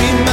we